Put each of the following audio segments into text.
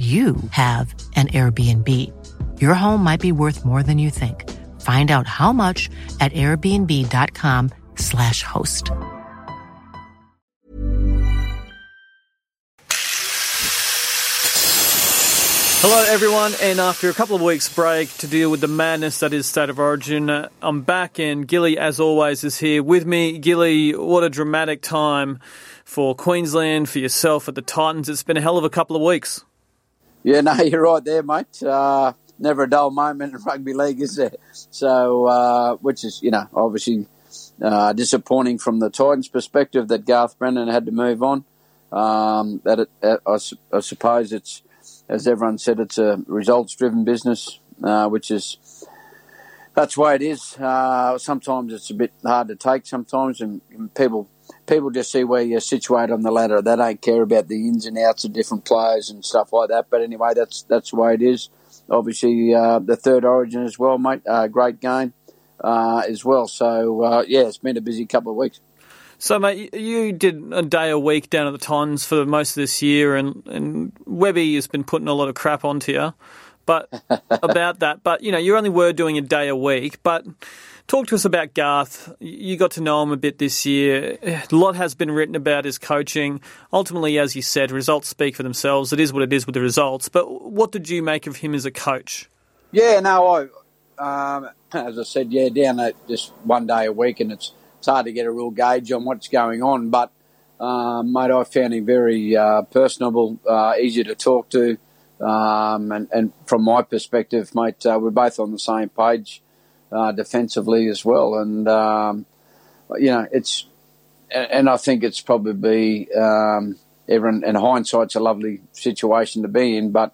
you have an Airbnb. Your home might be worth more than you think. Find out how much at airbnb.com/slash host. Hello, everyone, and after a couple of weeks' break to deal with the madness that is State of Origin, I'm back, and Gilly, as always, is here with me. Gilly, what a dramatic time for Queensland, for yourself at the Titans. It's been a hell of a couple of weeks. Yeah, no, you're right there, mate. Uh, never a dull moment in rugby league, is there? So, uh, which is, you know, obviously uh, disappointing from the Titans' perspective that Garth Brennan had to move on. Um, that it, I, I suppose it's as everyone said, it's a results-driven business, uh, which is that's the way it is. Uh, sometimes it's a bit hard to take. Sometimes, and, people people just see where you're situated on the ladder. They don't care about the ins and outs of different players and stuff like that. But anyway, that's that's the way it is. Obviously, uh, the third Origin as well, mate. Uh, great game uh, as well. So uh, yeah, it's been a busy couple of weeks. So, mate, you did a day a week down at the Tons for most of this year, and, and Webby has been putting a lot of crap onto you but about that. But, you know, you only were doing a day a week. But talk to us about Garth. You got to know him a bit this year. A lot has been written about his coaching. Ultimately, as you said, results speak for themselves. It is what it is with the results. But what did you make of him as a coach? Yeah, no, I, um, as I said, yeah, down at just one day a week, and it's it's hard to get a real gauge on what's going on. But, um, mate, I found him very uh, personable, uh, easy to talk to. Um, and, and, from my perspective, mate, uh, we're both on the same page uh, defensively as well. And, um, you know, it's, and I think it's probably, um, everyone, in hindsight's a lovely situation to be in, but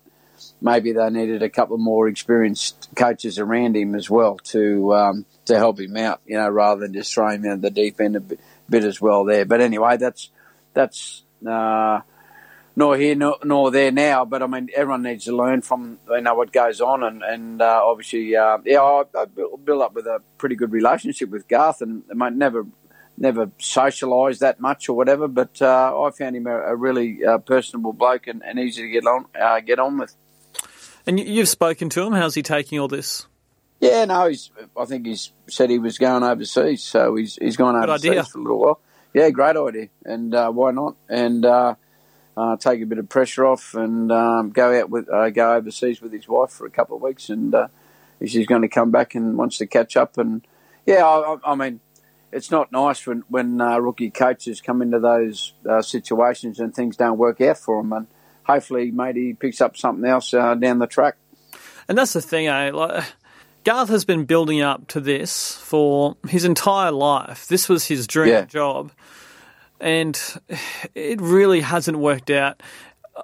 maybe they needed a couple more experienced coaches around him as well to um, to help him out, you know, rather than just throw him in the deep end a bit, bit as well there. But anyway, that's that's uh, nor here nor, nor, there now. But I mean, everyone needs to learn from you know what goes on, and and uh, obviously, uh, yeah, I, I built up with a pretty good relationship with Garth, and I might never never socialised that much or whatever, but uh, I found him a, a really uh, personable bloke and, and, easy to get on uh, get on with. And you've spoken to him. How's he taking all this? Yeah, no, he's. I think he's said he was going overseas, so he's he's gone overseas for a little while. Yeah, great idea, and uh, why not? And uh, uh, take a bit of pressure off and um, go out with uh, go overseas with his wife for a couple of weeks, and uh, she's going to come back and wants to catch up. And yeah, I, I mean, it's not nice when when uh, rookie coaches come into those situations and things don't work out for them. And hopefully, maybe he picks up something else down the track. And that's the thing, eh? Like, Garth has been building up to this for his entire life. This was his dream yeah. job, and it really hasn't worked out.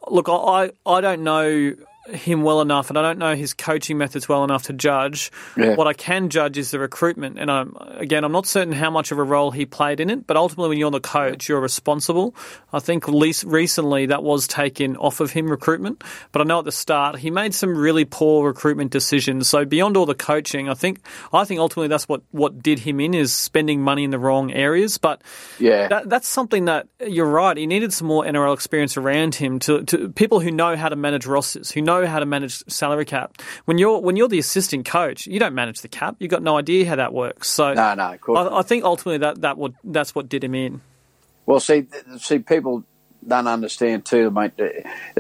Look, I I don't know him well enough, and I don't know his coaching methods well enough to judge. Yeah. What I can judge is the recruitment, and I'm again, I'm not certain how much of a role he played in it. But ultimately, when you're the coach, you're responsible. I think least recently that was taken off of him recruitment, but I know at the start he made some really poor recruitment decisions. So beyond all the coaching, I think I think ultimately that's what what did him in is spending money in the wrong areas. But yeah, that, that's something that you're right. He needed some more NRL experience around him to, to people who know how to manage rosters, who know know how to manage salary cap. When you're when you're the assistant coach, you don't manage the cap. You've got no idea how that works. So no, no, I, I, think ultimately that that would that's what did him in. Well, see, see, people don't understand too, mate.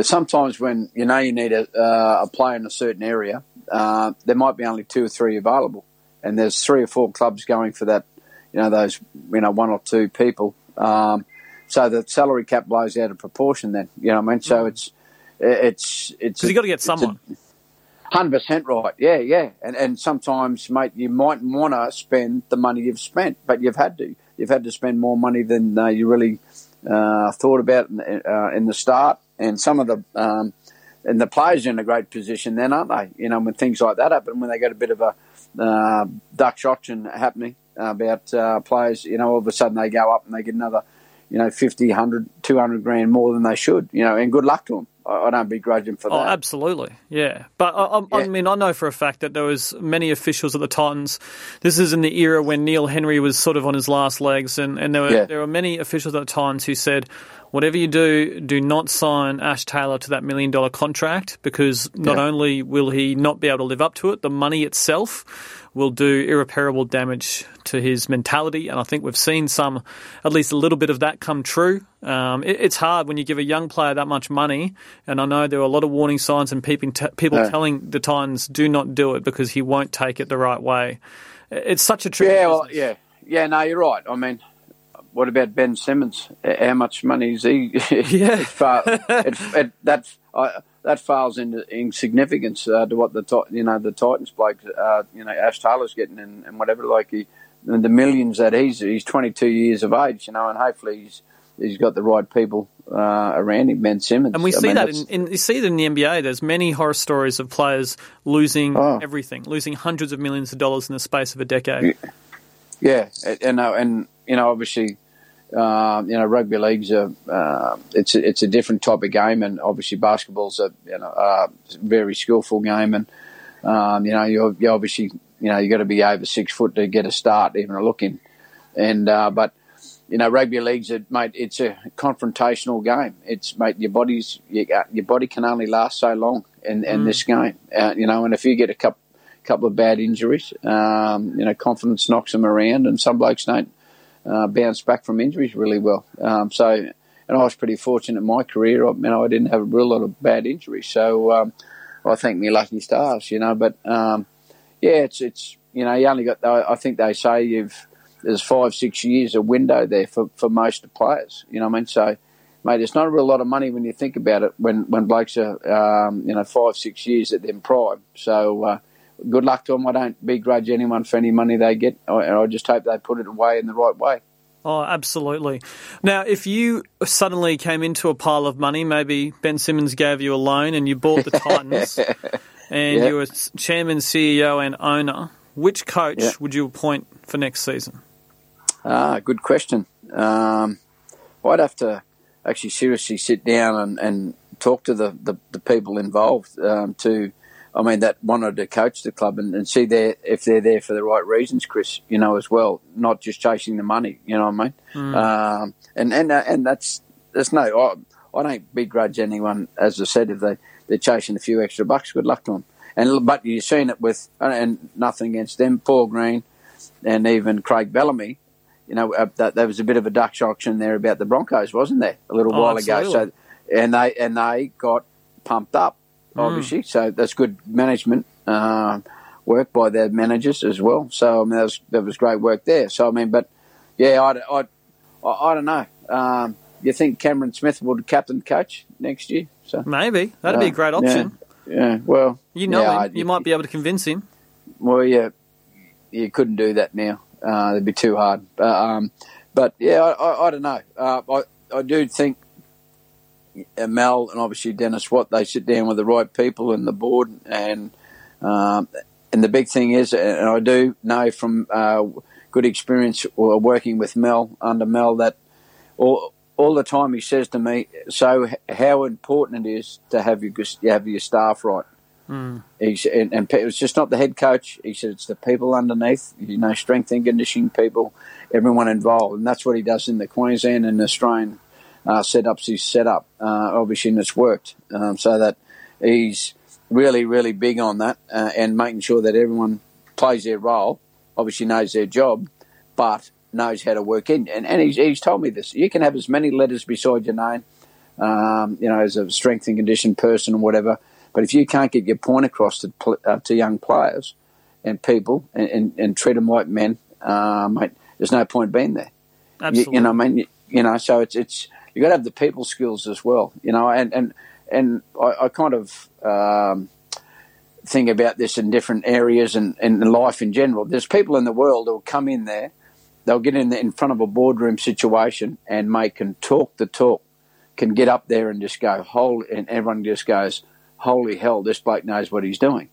Sometimes when you know you need a, uh, a player in a certain area, uh, there might be only two or three available, and there's three or four clubs going for that. You know, those you know one or two people. Um, so the salary cap blows out of proportion. Then you know what I mean. So mm. it's it's it's because you got to get someone. Hundred percent right. Yeah, yeah. And and sometimes, mate, you might want to spend the money you've spent, but you've had to. You've had to spend more money than uh, you really uh, thought about in, uh, in, the start. And some of the um, and the players are in a great position then, aren't they? You know, when things like that happen, when they get a bit of a uh, Dutch auction happening about uh, players, you know, all of a sudden they go up and they get another, you know, 50, 100, 200 grand more than they should, you know, and good luck to them. I don't begrudge him for oh, that. absolutely, yeah. But I, I, yeah. I, mean, I know for a fact that there was many officials at the Titans. This is in the era when Neil Henry was sort of on his last legs, and, and there were yeah. there were many officials at the Titans who said, whatever you do, do not sign Ash Taylor to that million dollar contract because not yeah. only will he not be able to live up to it, the money itself will do irreparable damage to his mentality. And I think we've seen some, at least a little bit of that come true. Um, it, it's hard when you give a young player that much money. And I know there are a lot of warning signs and people, t- people telling the Titans do not do it because he won't take it the right way. It's such a tricky. Yeah, well, yeah, yeah. No, you're right. I mean, what about Ben Simmons? How much money is he? Yeah, far, it, it, that uh, that fails into insignificance uh, to what the you know the Titans bloke, uh, you know Ash Taylor's getting and, and whatever. Like he, the millions that he's he's 22 years of age, you know, and hopefully he's he's got the right people uh, around him, Ben Simmons. And we I see mean, that in, in, you see that in the NBA. There's many horror stories of players losing oh. everything, losing hundreds of millions of dollars in the space of a decade. Yeah, and uh, and you know obviously uh, you know, rugby league's a uh, it's a, it's a different type of game, and obviously basketball's a you know a very skillful game, and um, you know you you obviously you know you got to be over six foot to get a start, even a look in, and uh, but you know rugby league's a mate, it's a confrontational game. It's mate, your body's your, your body can only last so long in, in mm. this game, uh, you know, and if you get a couple couple of bad injuries, um, you know, confidence knocks them around, and some blokes don't uh, bounced back from injuries really well. Um, so, and I was pretty fortunate in my career. I mean, I didn't have a real lot of bad injuries. So, um, I thank me lucky stars, you know. But um, yeah, it's it's you know you only got. I think they say you've there's five six years a window there for for most players. You know what I mean? So. Mate, it's not a real lot of money when you think about it. When when blokes are, um, you know, five six years at their prime. So uh, good luck to them. I don't begrudge anyone for any money they get, and I just hope they put it away in the right way. Oh, absolutely. Now, if you suddenly came into a pile of money, maybe Ben Simmons gave you a loan and you bought the Titans, and yep. you were chairman, CEO, and owner, which coach yep. would you appoint for next season? Ah, good question. Um, I'd have to actually seriously sit down and, and talk to the, the, the people involved um, to I mean, that wanted to coach the club and, and see there if they're there for the right reasons, Chris. You know, as well, not just chasing the money. You know what I mean? Mm. Um, and and uh, and that's that's no. I, I don't begrudge anyone, as I said, if they they're chasing a few extra bucks. Good luck to them. And but you've seen it with and nothing against them, Paul Green, and even Craig Bellamy. You know, uh, that, there was a bit of a Dutch auction there about the Broncos, wasn't there, a little oh, while absolutely. ago? So, and they and they got pumped up obviously. Mm. So that's good management uh, work by their managers as well. So I mean, that was that was great work there. So I mean, but yeah, I, I, I, I don't know. Um, you think Cameron Smith would captain coach next year? So maybe that'd uh, be a uh, great option. Yeah, yeah. well, you know, yeah, him. you might be able to convince him. Well, yeah, you couldn't do that now. Uh, it'd be too hard. Um, but yeah, I, I, I don't know. Uh, I I do think Mal and obviously Dennis Watt, they sit down with the right people in the board, and um, and the big thing is, and I do know from uh, good experience working with Mal under Mal that all all the time he says to me, so how important it is to have your have your staff right. Mm. He's, and, and it's just not the head coach. He said it's the people underneath, you know, strength and conditioning people, everyone involved, and that's what he does in the Queensland and Australian uh, setups he's set up, uh, obviously, and it's worked. Um, so that he's really, really big on that uh, and making sure that everyone plays their role, obviously knows their job, but knows how to work in. And, and he's, he's told me this. You can have as many letters beside your name, um, you know, as a strength and condition person or whatever, but if you can't get your point across to, uh, to young players and people and, and, and treat them like men, uh, mate, there's no point being there. Absolutely. You, you know, I mean, you, you know, so it's it's you got to have the people skills as well, you know. And and and I, I kind of um, think about this in different areas and, in life in general. There's people in the world who will come in there, they'll get in the, in front of a boardroom situation and make and talk the talk, can get up there and just go whole, and everyone just goes, holy hell, this bloke knows what he's doing.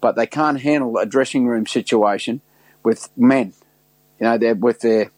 But they can't handle a dressing room situation with men. You know, they're with their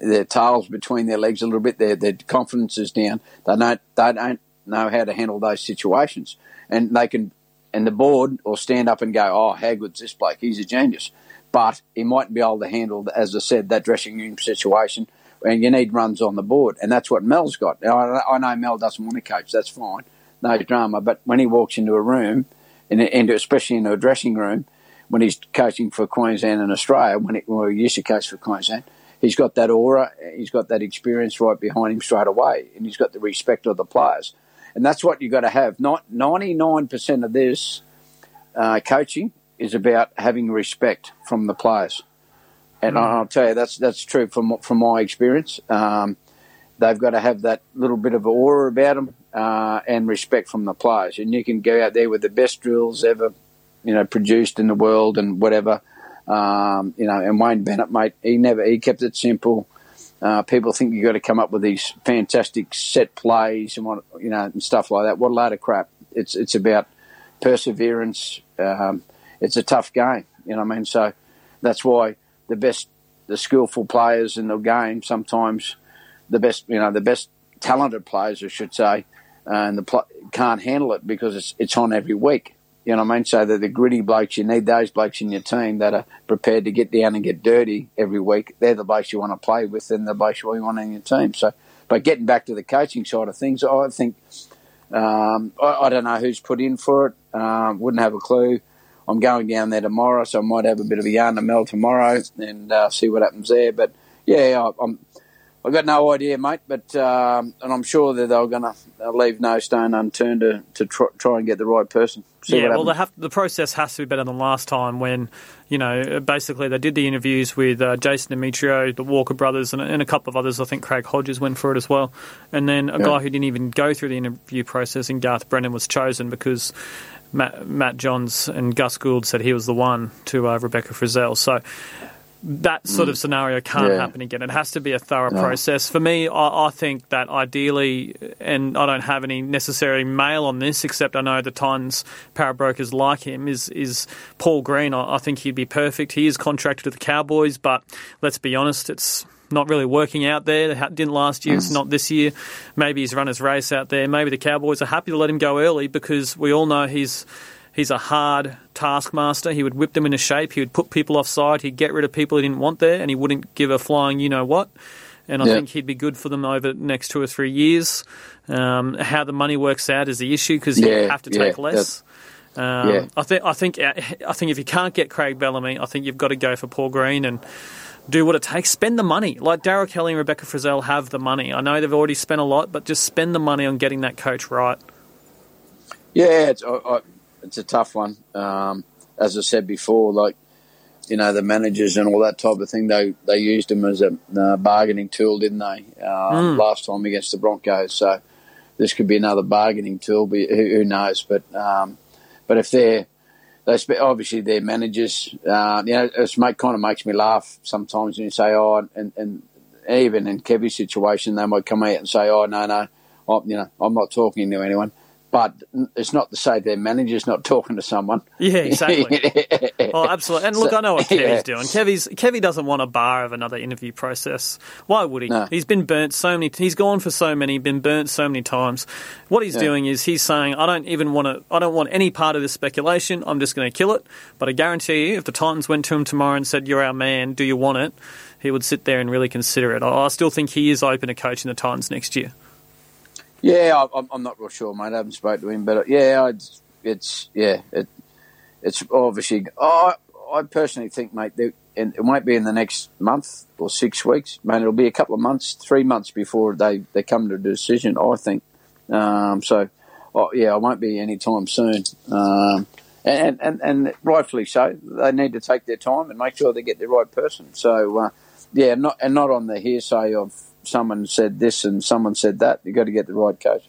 their tails between their legs a little bit, their their confidence is down. They don't they don't know how to handle those situations, and they can. And the board will stand up and go, "Oh, how good's this bloke? He's a genius." But he mightn't be able to handle, as I said, that dressing room situation and you need runs on the board, and that's what Mal's got. I, I know Mal doesn't want to coach, that's fine, no drama. But when he walks into a room, in, into especially into a dressing room, when he's coaching for Queensland and Australia, when he, well, he used to coach for Queensland, he's got that aura, he's got that experience right behind him straight away, and he's got the respect of the players, and that's what you've got to have. Not ninety nine percent of this uh, coaching is about having respect from the players. And mm. I'll tell you, that's that's true from from my experience. Um, they've got to have that little bit of aura about them uh, and respect from the players. And you can go out there with the best drills ever, you know, produced in the world and whatever. Um, you know, and Wayne Bennett, mate, he never he kept it simple. Uh, people think you've got to come up with these fantastic set plays and what you know and stuff like that. What a load of crap! It's it's about perseverance. Um, it's a tough game, you know what I mean. So that's why the best, the skillful players in the game sometimes the best, you know, the best talented players, I should say, and the pl- can't handle it because it's it's on every week. You know what I mean? So they're the gritty blokes, you need those blokes in your team that are prepared to get down and get dirty every week. They're the blokes you want to play with, and the blokes you want in your team. So, but getting back to the coaching side of things, I think um, I, I, don't know who's put in for it. Um, wouldn't have a clue. I'm going down there tomorrow, so I might have a bit of a yarn to Mal tomorrow and uh, see what happens there. But yeah, I, I'm. I've got no idea, mate, but um, and I'm sure that they're going to leave no stone unturned to, to try, try and get the right person. yeah, well, have, the process has to be better than last time when, you know, basically they did the interviews with uh, Jason Demetriou, the Walker brothers, and, and, a couple of others. I think Craig Hodges went for it as well. And then a yeah. guy who didn't even go through the interview process in Garth Brennan was chosen because Matt, Matt Johns and Gus Gould said he was the one to uh, Rebecca Frizelle. So that sort mm. of scenario can't yeah. happen again. It has to be a thorough no. process. For me, I, I, think that ideally, and I don't have any necessary mail on this, except I know the Titans power brokers like him, is is Paul Green. I, I think he'd be perfect. He is contracted to the Cowboys, but let's be honest, it's not really working out there. It didn't last year. It's not this year. Maybe he's run his race out there. Maybe the Cowboys are happy to let him go early because we all know he's he's a hard taskmaster. He would whip them into shape. He would put people offside. He'd get rid of people he didn't want there, and he wouldn't give a flying you know what. And I yeah. think he'd be good for them over the next two or three years. Um, how the money works out is the issue because yeah, you have to take yeah, less. Um, yeah. I think I think I think if you can't get Craig Bellamy, I think you've got to go for Paul Green and do what it takes. Spend the money. Like Daryl Kelly and Rebecca Frizelle have the money. I know they've already spent a lot, but just spend the money on getting that coach right. Yeah, I, it's a tough one. Um, as I said before, like you know the managers and all that type of thing, they they used them as a uh, bargaining tool, didn't they? Um, mm. Last time against the Broncos, so this could be another bargaining tool. But who, who knows? But um, but if they're they obviously their managers. Uh, you know, it kind of makes me laugh sometimes when you say, "Oh," and, and even in Kevy's situation, they might come out and say, "Oh, no, no, I, you know, I'm not talking to anyone." But it's not to say their manager's not talking to someone. Yeah, exactly. oh, absolutely. And look, so, I know what Kevy's yeah. doing. Kevy's Kevy doesn't want a bar of another interview process. Why would he? No. He's been burnt so many. He's gone for so many. Been burnt so many times. What he's yeah. doing is he's saying, I don't even want to. I don't want any part of this speculation. I'm just going to kill it. But I guarantee you, if the Titans went to him tomorrow and said, "You're our man. Do you want it?" He would sit there and really consider it. I still think he is open to coaching the Titans next year. Yeah, I'm, I'm not real sure, mate. I haven't spoken to him, but yeah, it's, it's yeah, it, it's obviously. I I personally think, mate, that, it won't be in the next month or six weeks, mate. It'll be a couple of months, three months before they, they come to a decision. I think. Um, so, oh, yeah, I won't be anytime soon. Um, and, and and rightfully so. They need to take their time and make sure they get the right person. So, uh, yeah, not and not on the hearsay of someone said this and someone said that. You've got to get the right coach.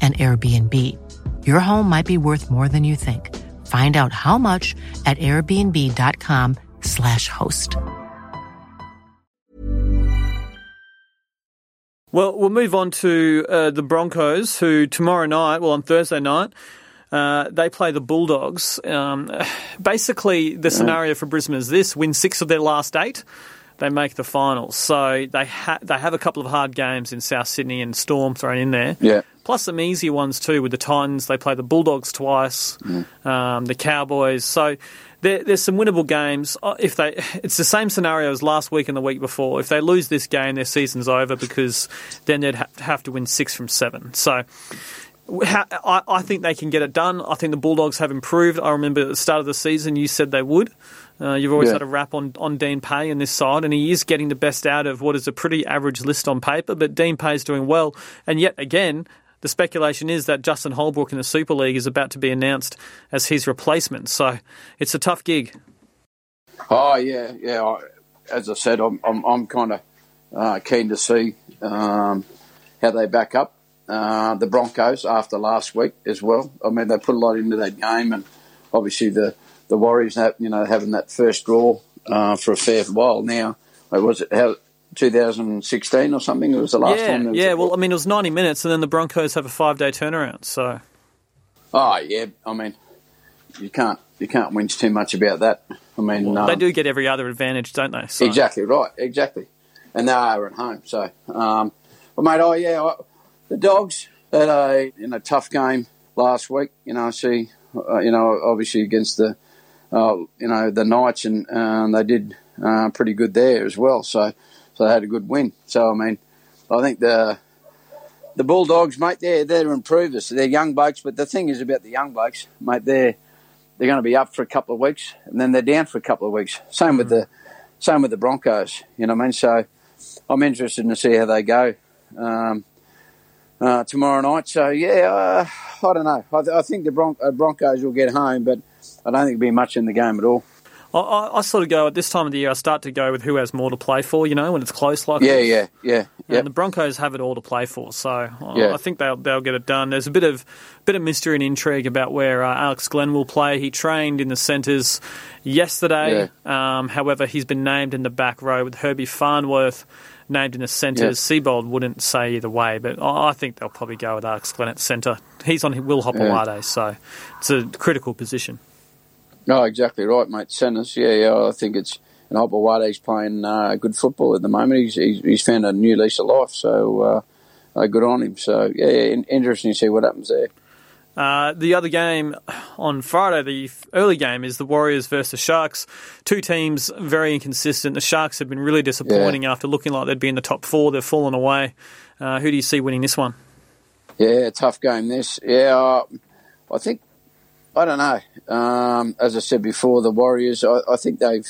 an Airbnb. Your home might be worth more than you think. Find out how much at airbnb.com/slash host. Well, we'll move on to uh, the Broncos, who tomorrow night, well, on Thursday night, uh, they play the Bulldogs. Um, basically, the scenario for Brisbane is this: win six of their last eight they make the finals. So they ha- they have a couple of hard games in South Sydney and Storm thrown in there. Yeah. Plus some easier ones too with the Titans. They play the Bulldogs twice, Mm. um, the Cowboys. So there, there's some winnable games. Uh, If they, it's the same scenario as last week and the week before. If they lose this game, their season's over because then they'd ha- have to win six from seven. So. I think they can get it done. I think the Bulldogs have improved. I remember at the start of the season you said they would. Uh, you've always Yeah. had a rap on, on Dean Pay in this side, and he is getting the best out of what is a pretty average list on paper. But Dean Pay is doing well, and yet again, the speculation is that Justin Holbrook in the Super League is about to be announced as his replacement. So it's a tough gig. Oh yeah, yeah. I, as I said, I'm I'm, I'm kind of uh, keen to see um, how they back up uh, the Broncos after last week as well. I mean, they put a lot into that game, and obviously the the Warriors, have, you know, having that first draw uh, for a fair while now. Was it how 2016 or something? It was the last yeah, time. yeah. Well, I mean, it was 90 minutes, and then the Broncos have a five day turnaround. So oh yeah. I mean, you can't you can't whinge too much about that. I mean, they um, do get every other advantage, don't they? So, Exactly right, exactly. And they are at home. So, um, but mate, oh yeah, I, the dogs had a you know tough game last week. You know, I see, uh, you know, obviously against the, uh, you know, the Knights, and um, they did uh, pretty good there as well. So, so they had a good win. So, I mean, I think the the Bulldogs, mate, they're they're improvers. They're young blokes, but the thing is about the young blokes, mate, they're they're going to be up for a couple of weeks, and then they're down for a couple of weeks. Same with the same with the Broncos. You know what I mean? So I'm interested to see how they go um, uh, tomorrow night. So yeah, uh, I don't know. I, th- I think the Bron- uh, Broncos will get home, but I don't think there'll be much in the game at all. I, I, sort of go at this time of the year. I start to go with who has more to play for. You know, when it's close like Yeah, this. yeah, yeah, yeah. And the Broncos have it all to play for, so I- Yeah. I think they'll they'll get it done. There's a bit of bit of mystery and intrigue about where uh, Alex Glenn will play. He trained in the centres yesterday. Um, however, he's been named in the back row with Herbie Farnworth named in the centres. Seibold wouldn't say either way, but I I think they'll probably go with Alex Glenn at centre. He's on Will Hopoate, so it's a critical position. No, exactly right, mate. Centers, yeah, yeah. I think it's and Hopoate's playing uh, good football at the moment. He's, he's he's found a new lease of life, so uh, uh, good on him. So yeah, yeah, interesting to see what happens there. Uh, the other game on Friday, the early game, is the Warriors versus Sharks. Two teams very inconsistent. The Sharks have been really disappointing after looking like they'd be in the top four. They've fallen away. Uh, who do you see winning this one? Yeah, tough game. This, yeah, uh, I think I don't know. Um, as I said before, the Warriors. I, I think they've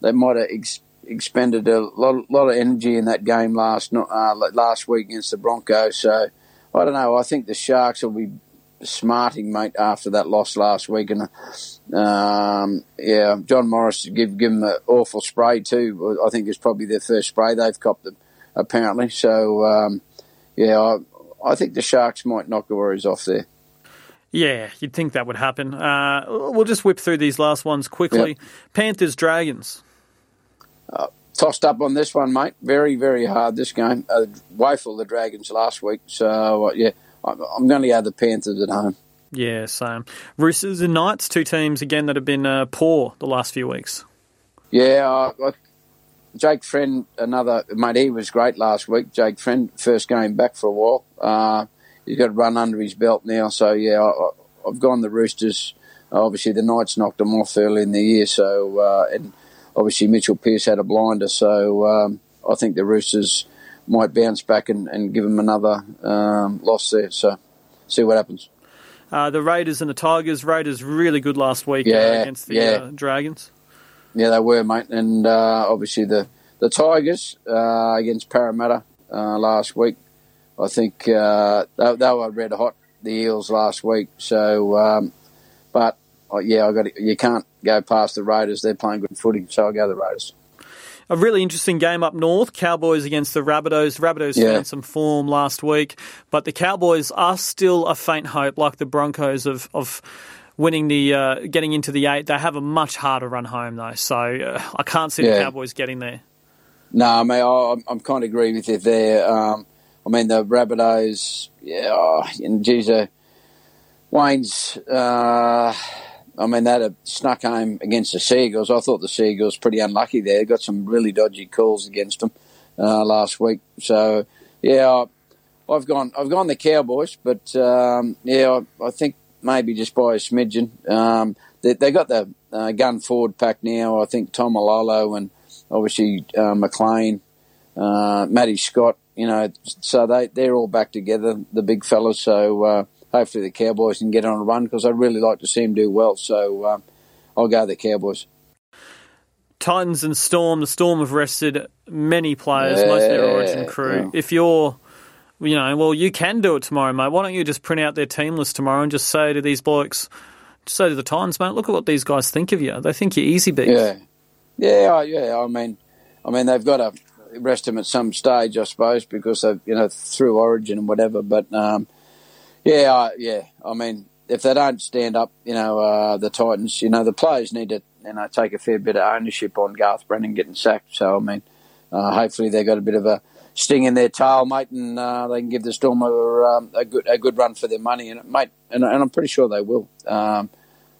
they might have ex- expended a lot, lot of energy in that game last uh, last week against the Broncos. So I don't know. I think the Sharks will be smarting, mate, after that loss last week. And um, yeah, John Morris give give them an awful spray too. I think it's probably their first spray they've copped, them, apparently. So um, yeah, I, I think the Sharks might knock the Warriors off there. Yeah, you'd think that would happen. Uh, we'll just whip through these last ones quickly. Panthers, Dragons. Tossed up on this one, mate. Very, very hard this game. Uh, woeful the Dragons last week. So uh, yeah, I'm, going to go the Panthers at home. Yeah, same. Roosters and Knights, two teams again that have been uh, poor the last few weeks. Yeah, I- Jake Friend, another mate. He was great last week. Jake Friend, first game back for a while. Uh, he's got to run under his belt now. So yeah, I, I- I've gone the Roosters. Obviously, the Knights knocked them off early in the year. So uh, and obviously Mitchell Pearce had a blinder. So um, I think the Roosters might bounce back and, and give them another um, loss there. So see what happens. Uh, the Raiders and the Tigers. Raiders really good last week uh, against the yeah. uh, Dragons. Yeah, they were, mate. And uh, obviously the the Tigers uh, against Parramatta uh, last week. I think uh, they, they were red hot. The Eels last week. So, um, but uh, yeah, I got you can't go past the Raiders. They're playing good footy, so I go the Raiders. A really interesting game up north. Cowboys against the Rabbitohs. Rabbitohs Yeah. found some form last week, but the Cowboys are still a faint hope, like the Broncos of of winning the uh, getting into the eight. They have a much harder run home though, so uh, I can't see the Cowboys getting there. No, I mean, I, I'm, I'm kind of agree with you there. Um, I mean, the Rabbitohs, yeah, oh, and geez, uh, Wayne's, uh, I mean, had snuck home against the Seagulls. I thought the Seagulls pretty unlucky there. Got some really dodgy calls against them uh, last week. So, yeah, I, I've gone, I've gone the Cowboys, but um, yeah, I, I think maybe just by a smidgen. Um, they, they got the uh, gun forward pack now. I think Taumalolo and obviously uh, McLean, uh, Matty Scott. You know, so they they're all back together, the big fellas. So uh, hopefully the Cowboys can get on a run because I'd really like to see them do well. So um, I'll go the Cowboys. Titans and Storm. The Storm have rested many players, most of their Origin crew. yeah. If you're, you know, well, you can do it tomorrow, mate. Why don't you just print out their team list tomorrow and just say to these blokes, just say to the Titans, mate, look at what these guys think of you. They think you're easy beats. Yeah, yeah, I- yeah. I mean, I mean they've got to rest him at some stage, I suppose, because they've you know through Origin and whatever. But um, yeah, I, yeah. I mean, if they don't stand up, you know, uh, the Titans, you know, the players need to you know take a fair bit of ownership on Garth Brennan getting sacked. So I mean, uh, hopefully they got a bit of a sting in their tail, mate, and uh, they can give the Storm a, um, a good a good run for their money, and mate, and, and I'm pretty sure they will. Um,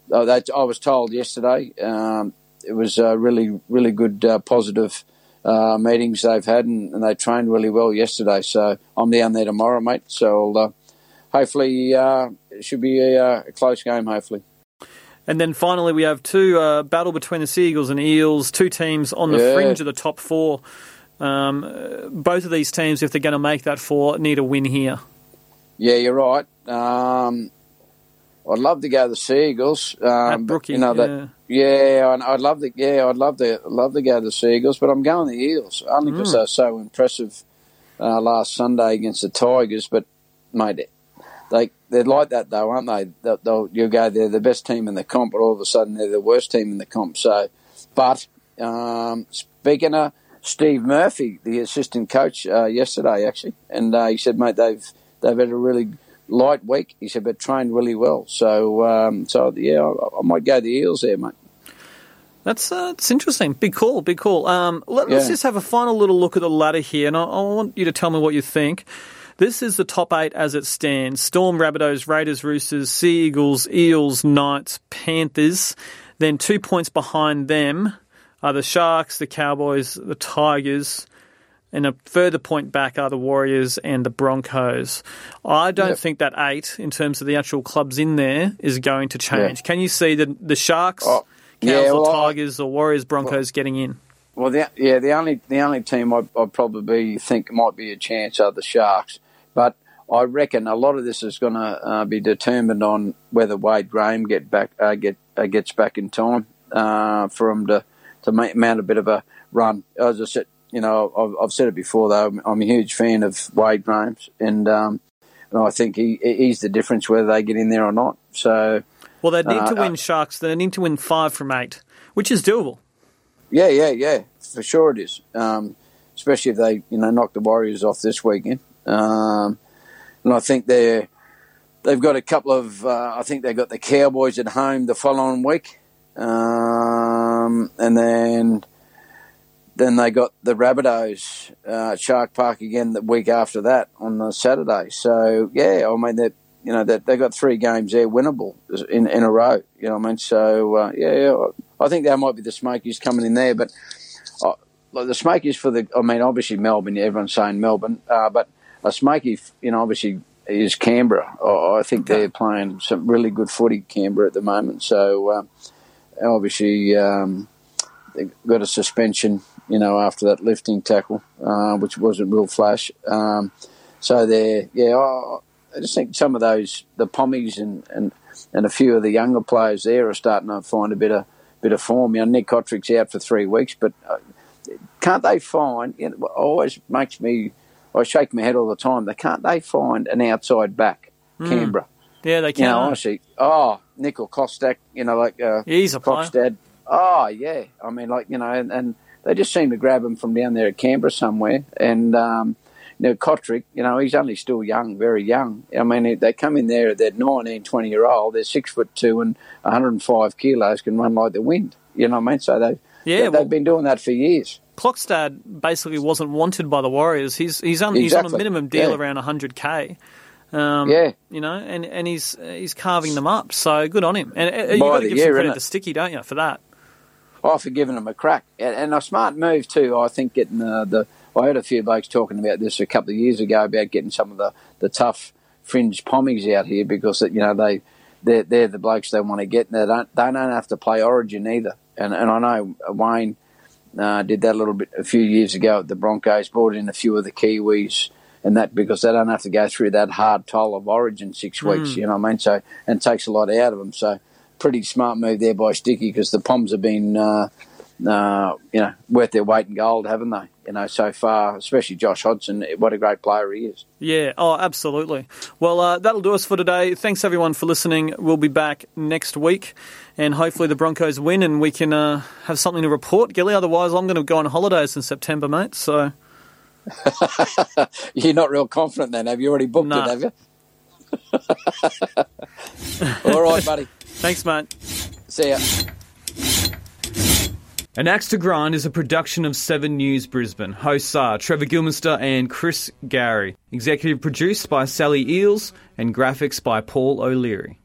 that I was told yesterday. Um, it was really, really good, uh, positive uh, meetings they've had, and, and they trained really well yesterday. So I'm down there tomorrow, mate. So I'll, uh, hopefully uh, it should be a, uh, a close game. Hopefully, And then finally, we have two uh, battle between the Seagulls and Eels, two teams on the Yeah. fringe of the top four. Um, uh, both of these teams, if they're going to make that four, need a win here. yeah, you're right. Um, I'd love to go to the Seagulls. Um, At Brookie, you know that. Yeah, I'd love to. Yeah, I'd love to. Love to go the Seagulls, but I'm going the Eels only because they're so impressive uh, last Sunday against the Tigers. But mate, they they're like that though, aren't they? They'll, they'll you go they're the best team in the comp, but all of a sudden they're the worst team in the comp. So, but um, speaking of Steve Murphy, the assistant coach uh, yesterday actually, and uh, he said, mate, they've they've had a really light week. He said, but trained really well. So, um, so yeah, I, I might go the Eels there, mate. That's uh, it's interesting. Big call, big call. Um, let, us Yeah. just have a final little look at the ladder here, and I, I want you to tell me what you think. This is the top eight as it stands: Storm, Rabbitohs, Raiders, Roosters, Sea Eagles, Eels, Knights, Panthers. Then two points behind them are the Sharks, the Cowboys, the Tigers, and a further point back are the Warriors and the Broncos. I don't Yep. think that eight, in terms of the actual clubs in there, is going to change. Can you see the the Sharks? Oh, Cows yeah, or well, I- Tigers or Warriors, Broncos getting in. Well, the, yeah, the only the only team I, I probably think might be a chance are the Sharks, but I reckon a lot of this is going to uh, be determined on whether Wade Graham get back uh, get uh, gets back in time uh, for him to to mount a bit of a run. As I said, you know, I've, I've said it before though. I'm, I'm a huge fan of Wade Graham's, and um, and I think he he's the difference whether they get in there or not. So. Well, they need Uh, to win uh, Sharks. They need to win five from eight, which is doable. Yeah, yeah, yeah, for sure it is. Um, especially if they, you know, knock the Warriors off this weekend. Um, and I think they're they've got a couple of. Uh, I think they've got the Cowboys at home the following week, um, and then then they got the Rabbitohs uh, at Shark Park again the week after that on the Saturday. So yeah, I mean that you know that they got three games there winnable in in a row. You know what I mean? So uh, yeah, I think that might be the Smokies coming in there, but. Uh, like the Smokies for the, I mean, obviously Melbourne. Everyone's saying Melbourne, uh, a Smoky, you know, obviously is Canberra. I I think they're playing some really good footy, Canberra at the moment. So uh, obviously um, they got a suspension, you know, after that lifting tackle, uh, which wasn't real flash. Um, so they're yeah, I- I just think some of those the Pommies and, and, and a few of the younger players there are starting to find a bit of bit of form. You know, Nick Cotric's out for three weeks, but uh, can't they find? You know, always makes me. I shake my head all the time. They can't they find an outside back, mm. Canberra? Yeah, they can. You know, honestly, oh, Nickel Kostek, you know, like uh, he's a Kostad. Oh, yeah. I mean, like you know, and, and, they just seem to grab him from down there at Canberra somewhere, and. Um, you know, Cotric, you know, he's only still young, very young. I mean, they come in there, they're 19, 20 year old, they're six foot two and 105 kilos, can run like the wind. You know what I mean? So they, yeah, they, well, they've been doing that for years. Klokstad basically wasn't wanted by the Warriors. He's he's on, exactly. he's on a minimum deal yeah. around 100k. Um, yeah, you know, and, and he's he's carving them up. So good on him. And uh, you've got to give year, some credit to Sticky, don't you, for that? Oh, for giving him a crack and, and a smart move too. I think getting uh, the I heard a few blokes talking about this a couple of years ago about getting some of the, the tough fringe pommies out here because you know they they're, they're the blokes they want to get. And they don't they don't have to play Origin either. And and I know Wayne uh, did that a little bit a few years ago at the Broncos. Brought in a few of the Kiwis and that because they don't have to go through that hard toll of Origin six hmm. weeks. Mm. You know what I mean? So and takes a lot out of them. So pretty smart move there by Sticky because the Poms have been. Uh, uh, you know, worth their weight in gold, haven't they? You know, so far, especially Josh Hodgson, what a great player he is. Yeah, oh, absolutely. Well, uh, that'll do us for today. Thanks everyone for listening. We'll be back next week, and hopefully the Broncos win, and we can uh, have something to report, Gilly. Otherwise, I'm going to go on holidays in September, mate. So. You're not real confident then, have you? Already booked nah. it, have you? All right, buddy. Thanks, mate. See ya. An Axe to Grind is a production of Seven News Brisbane. Hosts are Trevor Gillmeister and Chris Gary. Executive produced by Sally Eels and graphics by Paul O'Leary.